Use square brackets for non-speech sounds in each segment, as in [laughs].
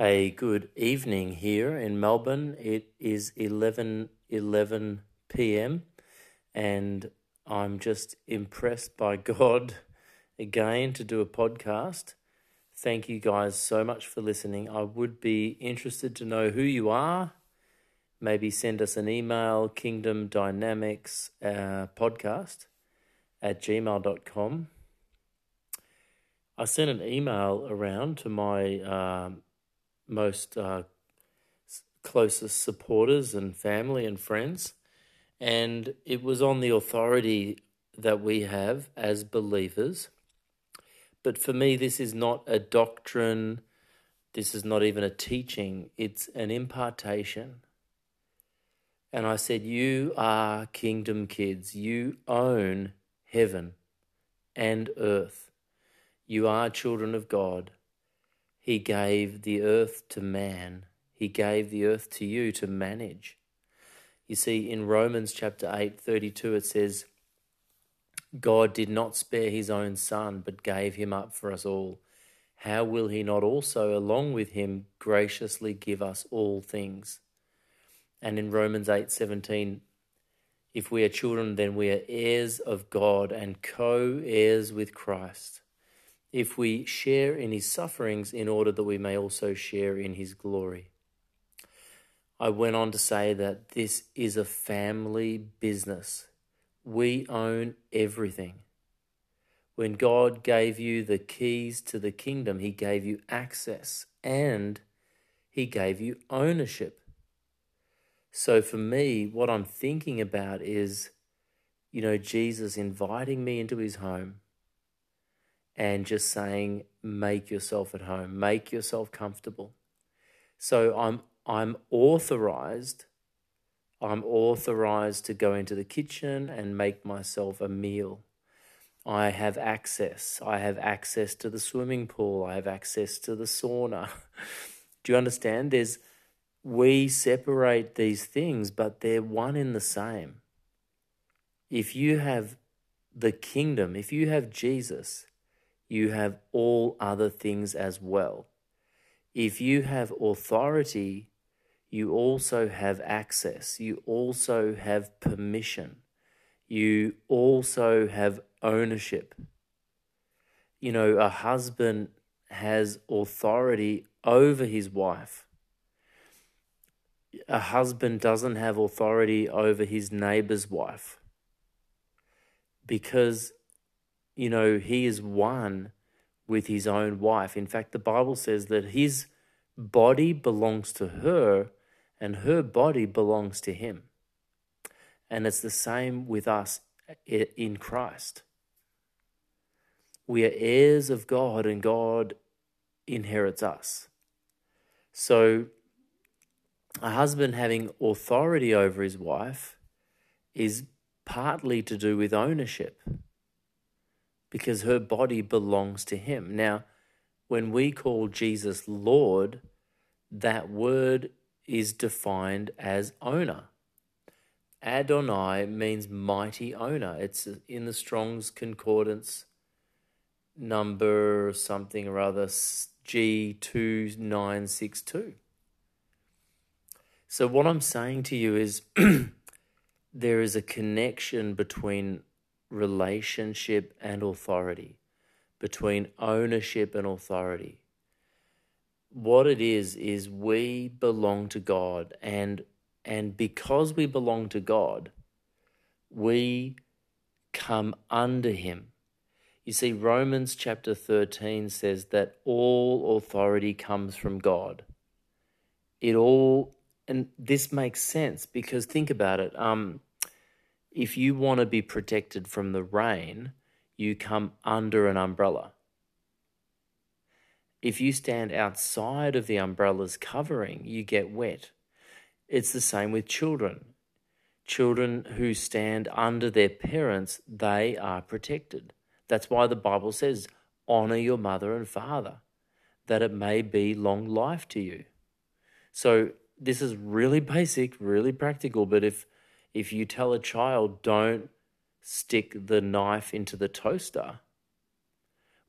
Hey, good evening here in Melbourne. It is 11 11 p.m. and I'm just impressed by [laughs] God again to do a podcast. Thank you guys so much for listening. I would be interested to know who you are. Maybe send us an email, Kingdom Dynamics uh, podcast at gmail.com. I sent an email around to my um, most uh, closest supporters and family and friends, and it was on the authority that we have as believers but for me, this is not a doctrine, this is not even a teaching, it's an impartation. And I said, You are kingdom kids. You own heaven and earth. You are children of God. He gave the earth to man, He gave the earth to you to manage. You see, in Romans chapter 8, 32, it says, God did not spare his own son, but gave him up for us all. How will he not also, along with him, graciously give us all things? And in Romans 8:17, if we are children, then we are heirs of God and co-heirs with Christ. If we share in his sufferings, in order that we may also share in his glory. I went on to say that this is a family business we own everything. When God gave you the keys to the kingdom, He gave you access and He gave you ownership. So for me, what I'm thinking about is, you know, Jesus inviting me into His home and just saying, make yourself at home, make yourself comfortable. So I'm I'm authorized I'm authorized to go into the kitchen and make myself a meal. I have access. I have access to the swimming pool. I have access to the sauna. [laughs] Do you understand? There's we separate these things, but they're one in the same. If you have the kingdom, if you have Jesus, you have all other things as well. If you have authority, you also have access, you also have permission, you also have ownership. You know, a husband has authority over his wife. A husband doesn't have authority over his neighbor's wife because, you know, he is one with his own wife. In fact, the Bible says that his body belongs to her and her body belongs to him. And it's the same with us in Christ. We are heirs of God, and God inherits us. So, a husband having authority over his wife is partly to do with ownership because her body belongs to him. Now, when we call Jesus Lord, that word is defined as owner. Adonai means mighty owner. It's in the Strong's Concordance number something or other G2962. So, what I'm saying to you is [clears throat] there is a connection between relationship and authority, between ownership and authority. What it is is we belong to God and and because we belong to God we come under him. You see Romans chapter 13 says that all authority comes from God. It all and this makes sense because think about it um if you want to be protected from the rain you come under an umbrella If you stand outside of the umbrella's covering, you get wet. It's the same with children. Children who stand under their parents, they are protected. That's why the Bible says, honor your mother and father, that it may be long life to you. So this is really basic, really practical, but if if you tell a child don't stick the knife into the toaster,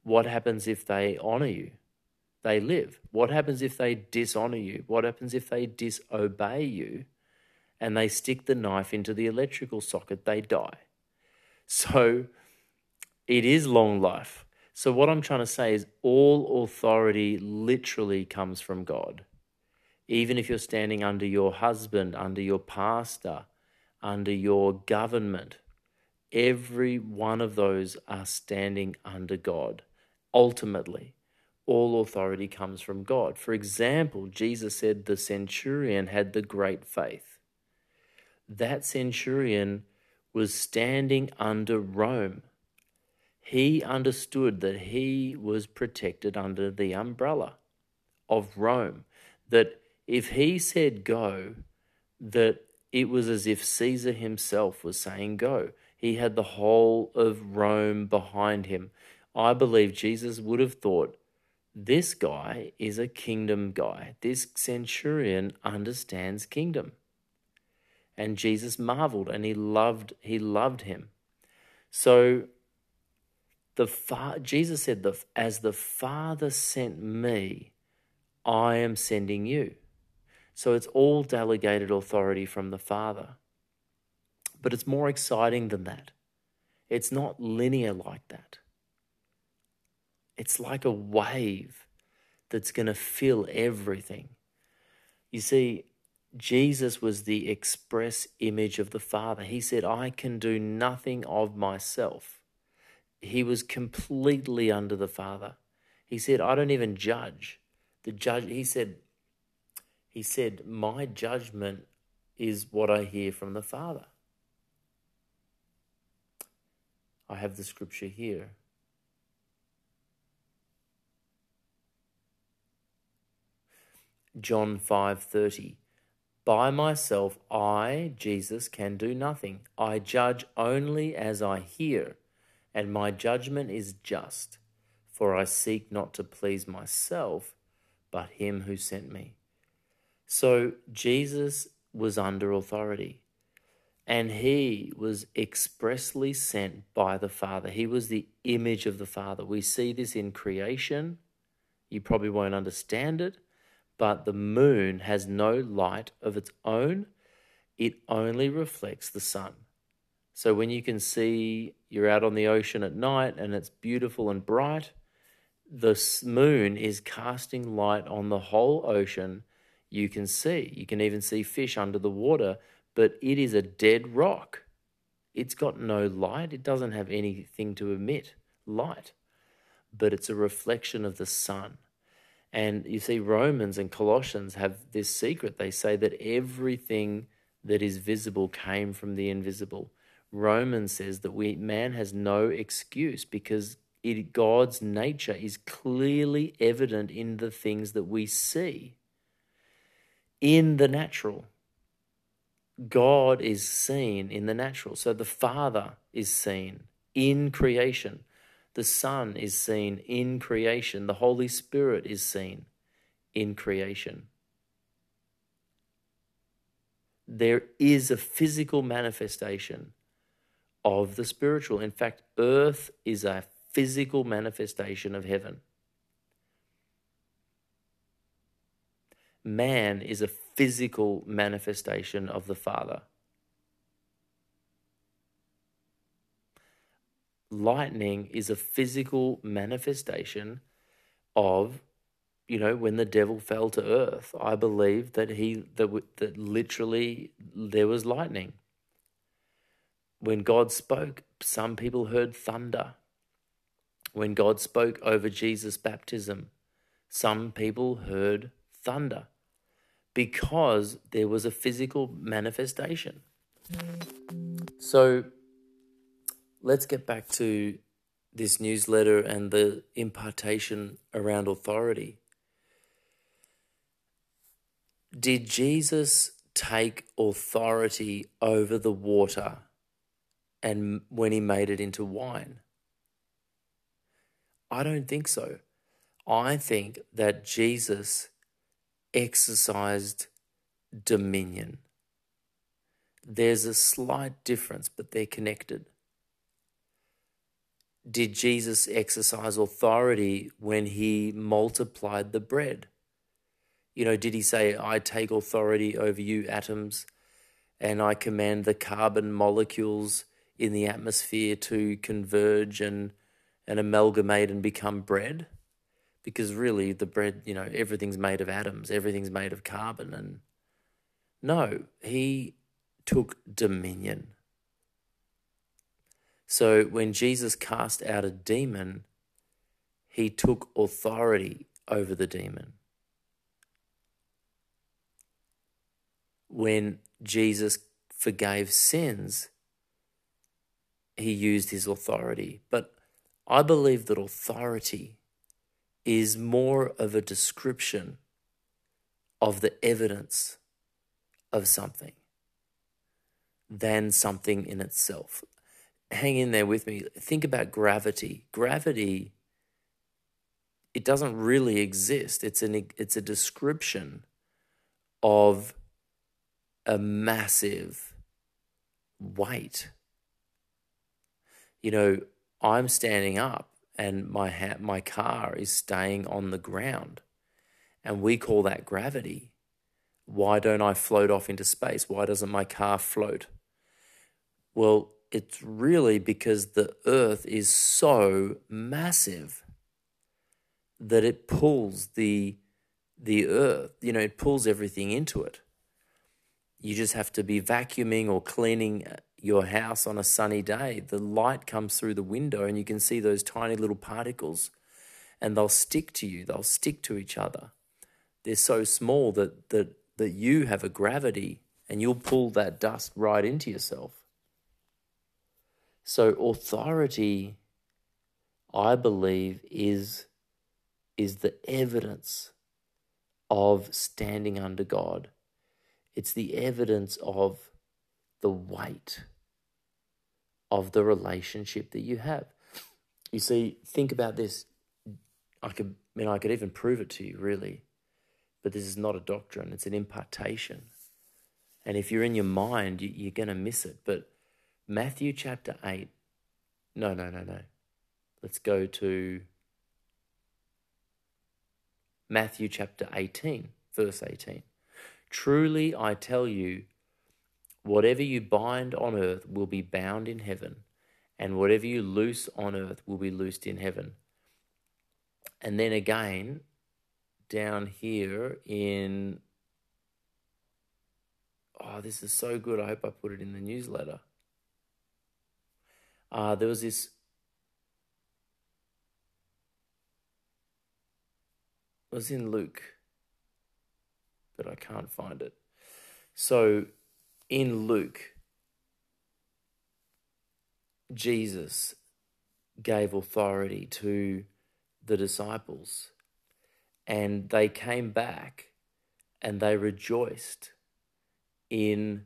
what happens if they honor you? They live. What happens if they dishonor you? What happens if they disobey you and they stick the knife into the electrical socket? They die. So it is long life. So, what I'm trying to say is all authority literally comes from God. Even if you're standing under your husband, under your pastor, under your government, every one of those are standing under God. Ultimately, all authority comes from God. For example, Jesus said the centurion had the great faith. That centurion was standing under Rome. He understood that he was protected under the umbrella of Rome, that if he said go, that it was as if Caesar himself was saying go. He had the whole of Rome behind him. I believe Jesus would have thought, this guy is a kingdom guy. This centurion understands kingdom. And Jesus marveled and he loved he loved him. So the fa- Jesus said as the Father sent me, I am sending you. So it's all delegated authority from the Father. But it's more exciting than that. It's not linear like that. It's like a wave that's going to fill everything. You see, Jesus was the express image of the Father. He said, I can do nothing of myself. He was completely under the Father. He said, I don't even judge. The judge, he said, he said, My judgment is what I hear from the Father. I have the scripture here. John 5:30 By myself I Jesus can do nothing I judge only as I hear and my judgment is just for I seek not to please myself but him who sent me so Jesus was under authority and he was expressly sent by the Father. He was the image of the Father. We see this in creation. You probably won't understand it, but the moon has no light of its own, it only reflects the sun. So when you can see you're out on the ocean at night and it's beautiful and bright, the moon is casting light on the whole ocean you can see. You can even see fish under the water, but it is a dead rock. It's got no light, it doesn't have anything to emit light, but it's a reflection of the sun. And you see, Romans and Colossians have this secret. They say that everything that is visible came from the invisible. Romans says that we man has no excuse because it, God's nature is clearly evident in the things that we see in the natural. God is seen in the natural. So the Father is seen in creation. The Son is seen in creation. The Holy Spirit is seen in creation. There is a physical manifestation of the spiritual. In fact, earth is a physical manifestation of heaven. Man is a physical manifestation of the Father. Lightning is a physical manifestation of, you know, when the devil fell to earth. I believe that he that, that literally there was lightning. When God spoke, some people heard thunder. When God spoke over Jesus' baptism, some people heard thunder because there was a physical manifestation. So let's get back to this newsletter and the impartation around authority. Did Jesus take authority over the water and when he made it into wine? I don't think so. I think that Jesus exercised dominion. There's a slight difference, but they're connected. Did Jesus exercise authority when he multiplied the bread? You know, did he say, I take authority over you, atoms, and I command the carbon molecules in the atmosphere to converge and, and amalgamate and become bread? Because really, the bread, you know, everything's made of atoms, everything's made of carbon. And no, he took dominion. So when Jesus cast out a demon, he took authority over the demon. When Jesus forgave sins, he used his authority. But I believe that authority is more of a description of the evidence of something than something in itself. Hang in there with me. Think about gravity. Gravity, it doesn't really exist. It's an it's a description of a massive weight. You know, I'm standing up and my ha- my car is staying on the ground. And we call that gravity. Why don't I float off into space? Why doesn't my car float? Well, it's really because the earth is so massive that it pulls the the earth, you know, it pulls everything into it. You just have to be vacuuming or cleaning your house on a sunny day. The light comes through the window and you can see those tiny little particles and they'll stick to you, they'll stick to each other. They're so small that that that you have a gravity and you'll pull that dust right into yourself. So authority, I believe, is, is the evidence of standing under God. It's the evidence of the weight of the relationship that you have. You see, think about this. I could, I mean, I could even prove it to you, really. But this is not a doctrine; it's an impartation. And if you're in your mind, you, you're going to miss it. But Matthew chapter 8. No, no, no, no. Let's go to Matthew chapter 18, verse 18. Truly I tell you, whatever you bind on earth will be bound in heaven, and whatever you loose on earth will be loosed in heaven. And then again, down here in. Oh, this is so good. I hope I put it in the newsletter uh, there was this it was in Luke, but I can't find it. So in Luke, Jesus gave authority to the disciples, and they came back and they rejoiced in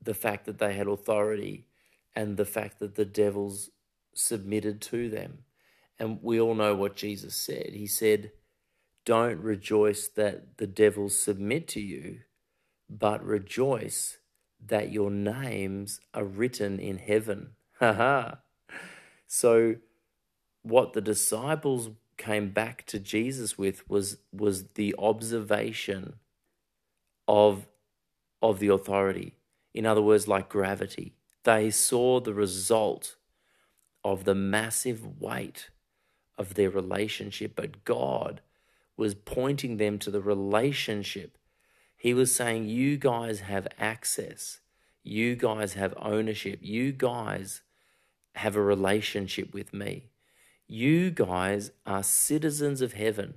the fact that they had authority and the fact that the devils submitted to them. And we all know what Jesus said. He said, Don't rejoice that the devils submit to you, but rejoice that your names are written in heaven. Ha ha. So, what the disciples came back to Jesus with was, was the observation of, of the authority. In other words, like gravity they saw the result of the massive weight of their relationship, but God was pointing them to the relationship. He was saying, You guys have access, you guys have ownership, you guys have a relationship with me. You guys are citizens of heaven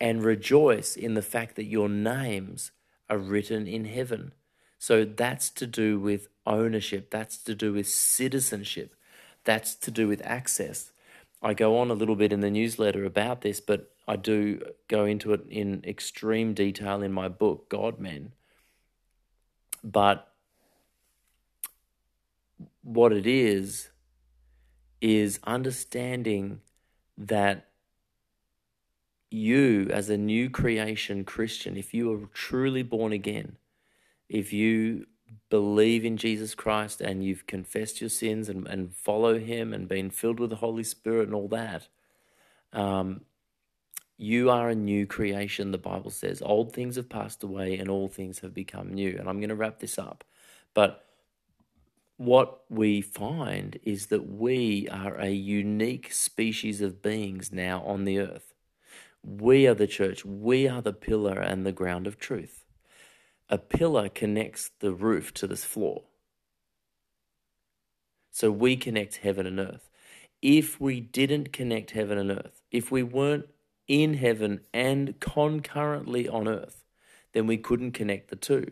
and rejoice in the fact that your names are written in heaven. So that's to do with ownership, that's to do with citizenship. That's to do with access. I go on a little bit in the newsletter about this, but I do go into it in extreme detail in my book, God Men. But what it is, is understanding that you, as a new creation Christian, if you are truly born again, if you believe in Jesus Christ and you've confessed your sins and, and follow Him and been filled with the Holy Spirit and all that, um, you are a new creation, the Bible says. Old things have passed away and all things have become new. And I'm going to wrap this up. But what we find is that we are a unique species of beings now on the earth. We are the church. We are the pillar and the ground of truth. A pillar connects the roof to this floor. So we connect heaven and earth. If we didn't connect heaven and earth, if we weren't in heaven and concurrently on earth, then we couldn't connect the two.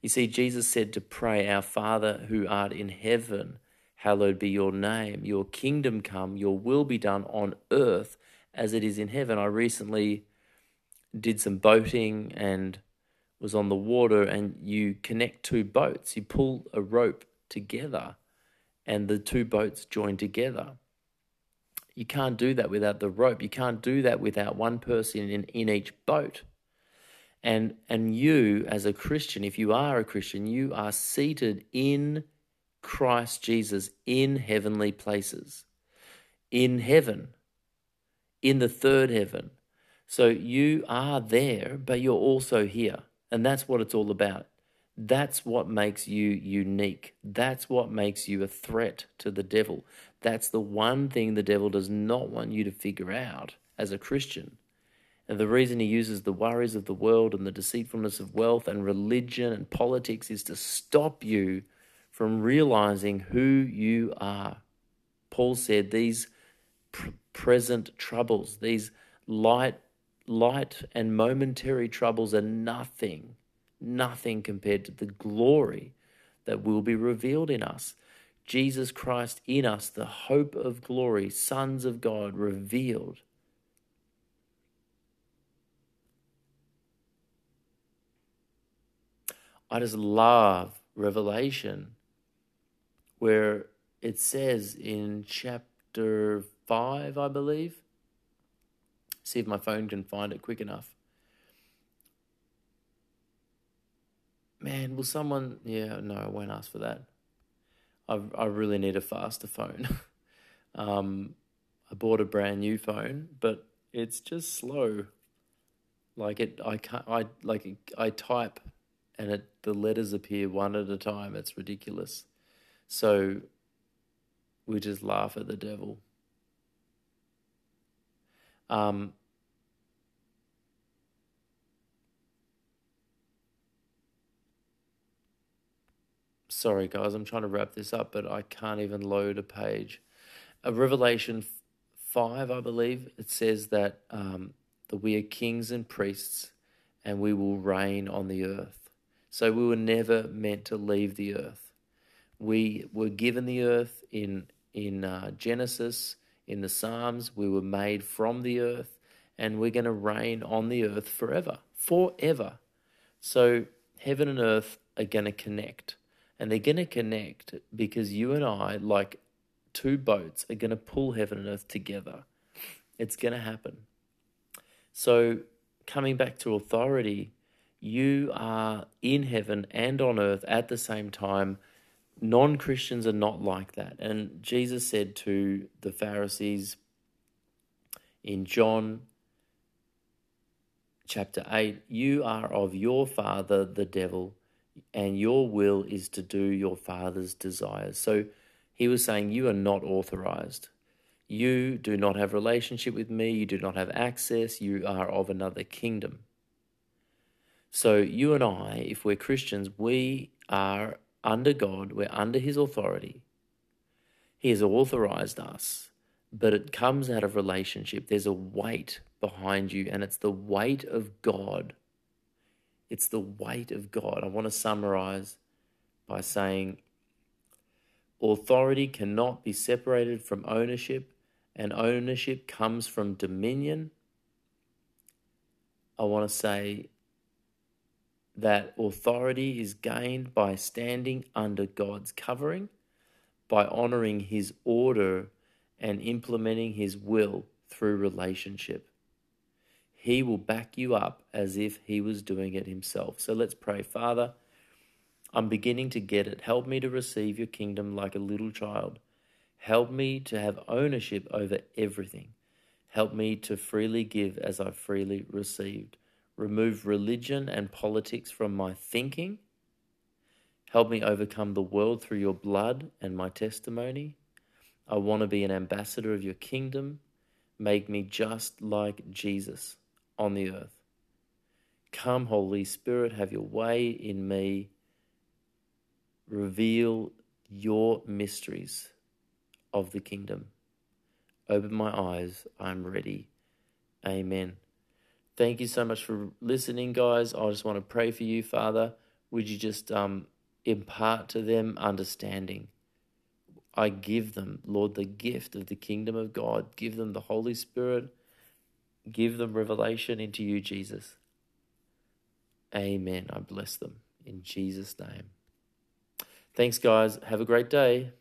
You see, Jesus said to pray, Our Father who art in heaven, hallowed be your name, your kingdom come, your will be done on earth as it is in heaven. I recently did some boating and was on the water, and you connect two boats. You pull a rope together, and the two boats join together. You can't do that without the rope. You can't do that without one person in, in each boat. And, and you, as a Christian, if you are a Christian, you are seated in Christ Jesus in heavenly places, in heaven, in the third heaven. So you are there, but you're also here. And that's what it's all about. That's what makes you unique. That's what makes you a threat to the devil. That's the one thing the devil does not want you to figure out as a Christian. And the reason he uses the worries of the world and the deceitfulness of wealth and religion and politics is to stop you from realizing who you are. Paul said these pr- present troubles, these light, light and momentary troubles are nothing, nothing compared to the glory that will be revealed in us. Jesus Christ in us, the hope of glory, sons of God revealed. I just love Revelation, where it says in chapter 5, I believe. See if my phone can find it quick enough. Man, will someone. Yeah, no, I won't ask for that. I, I really need a faster phone. [laughs] um, I bought a brand new phone, but it's just slow. Like it, I can't. I like I type and it the letters appear one at a time. It's ridiculous. So we just laugh at the devil. Um, sorry, guys, I'm trying to wrap this up, but I can't even load a page. A Revelation 5, I believe, it says that, um, that we are kings and priests and we will reign on the earth. So we were never meant to leave the earth. We were given the earth in in uh, Genesis, in the Psalms. We were made from the earth, and we're going to reign on the earth forever, forever. So heaven and earth are going to connect, and they're going to connect because you and I, like two boats, are going to pull heaven and earth together. It's going to happen. So coming back to authority you are in heaven and on earth at the same time. Non Christians are not like that. And Jesus said to the Pharisees in John chapter 8, You are of your father, the devil, and your will is to do your father's desires. So he was saying, You are not authorized. You do not have relationship with me. You do not have access. You are of another kingdom. So, you and I, if we're Christians, we are under God, we're under His authority. He has authorized us, but it comes out of relationship. There's a weight behind you, and it's the weight of God. It's the weight of God. I want to summarize by saying Authority cannot be separated from ownership, and ownership comes from dominion. I want to say that authority is gained by standing under God's covering, by honoring His order and implementing His will through relationship. He will back you up as if He was doing it Himself. So let's pray. Father, I'm beginning to get it. Help me to receive your kingdom like a little child. Help me to have ownership over everything. Help me to freely give as I freely received. Remove religion and politics from my thinking. Help me overcome the world through your blood and my testimony. I want to be an ambassador of your kingdom. Make me just like Jesus on the earth. Come, Holy Spirit, have your way in me. Reveal your mysteries of the kingdom. Open my eyes. I'm ready. Amen. Thank you so much for listening, guys. I just want to pray for you, Father. Would you just um, impart to them understanding? I give them, Lord, the gift of the kingdom of God. Give them the Holy Spirit. Give them revelation into you, Jesus. Amen. I bless them in Jesus' name. Thanks, guys. Have a great day.